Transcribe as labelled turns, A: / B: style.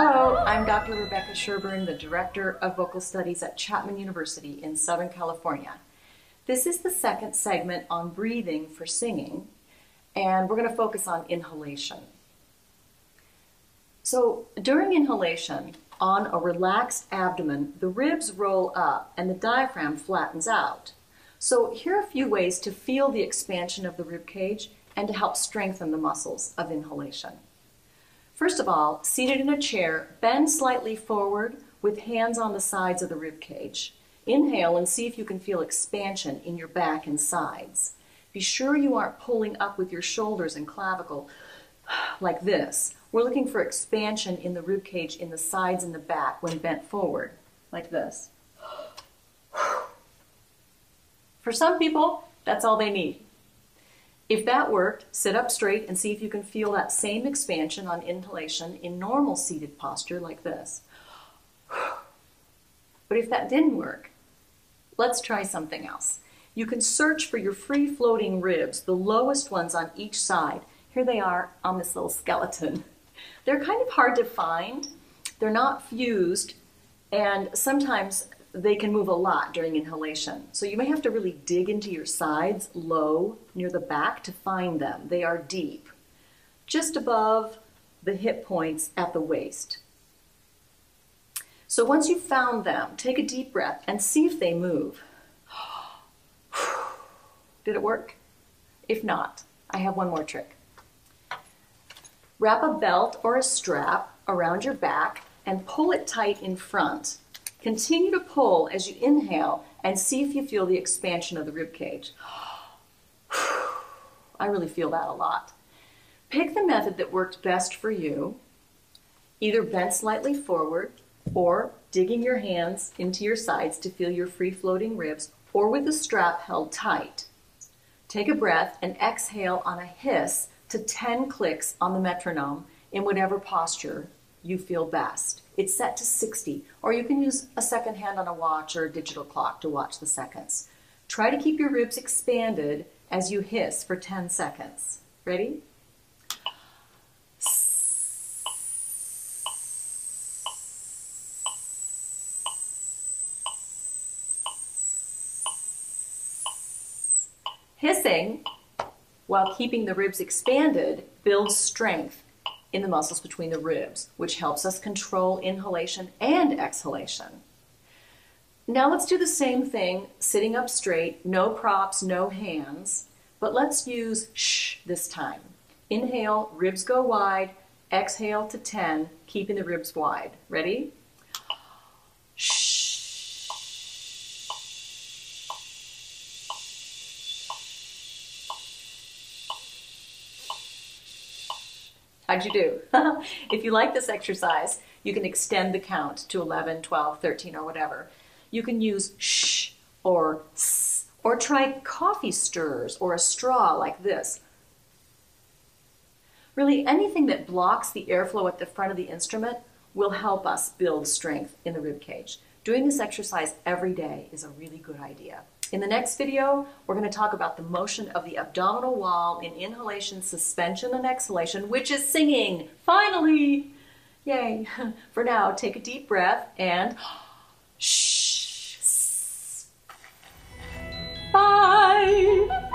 A: Hello, I'm Dr. Rebecca Sherburne, the Director of Vocal Studies at Chapman University in Southern California. This is the second segment on breathing for singing, and we're going to focus on inhalation. So, during inhalation, on a relaxed abdomen, the ribs roll up and the diaphragm flattens out. So, here are a few ways to feel the expansion of the rib cage and to help strengthen the muscles of inhalation. First of all, seated in a chair, bend slightly forward with hands on the sides of the rib cage. Inhale and see if you can feel expansion in your back and sides. Be sure you aren't pulling up with your shoulders and clavicle like this. We're looking for expansion in the rib cage in the sides and the back when bent forward, like this. For some people, that's all they need. If that worked, sit up straight and see if you can feel that same expansion on inhalation in normal seated posture like this. But if that didn't work, let's try something else. You can search for your free floating ribs, the lowest ones on each side. Here they are on this little skeleton. They're kind of hard to find. They're not fused, and sometimes they can move a lot during inhalation. So you may have to really dig into your sides low near the back to find them. They are deep, just above the hip points at the waist. So once you've found them, take a deep breath and see if they move. Did it work? If not, I have one more trick. Wrap a belt or a strap around your back and pull it tight in front Continue to pull as you inhale and see if you feel the expansion of the rib cage. I really feel that a lot. Pick the method that worked best for you, either bent slightly forward or digging your hands into your sides to feel your free floating ribs or with the strap held tight. Take a breath and exhale on a hiss to 10 clicks on the metronome in whatever posture you feel best. It's set to 60, or you can use a second hand on a watch or a digital clock to watch the seconds. Try to keep your ribs expanded as you hiss for 10 seconds. Ready? Hissing, while keeping the ribs expanded, builds strength in the muscles between the ribs, which helps us control inhalation and exhalation. Now let's do the same thing, sitting up straight, no props, no hands, but let's use shh this time. Inhale, ribs go wide, exhale to 10, keeping the ribs wide. Ready? How'd you do? if you like this exercise, you can extend the count to 11, 12, 13, or whatever. You can use shh or s, or try coffee stirs or a straw like this. Really, anything that blocks the airflow at the front of the instrument will help us build strength in the rib cage. Doing this exercise every day is a really good idea. In the next video, we're going to talk about the motion of the abdominal wall in inhalation, suspension, and exhalation, which is singing. Finally! Yay! For now, take a deep breath and shh. Bye!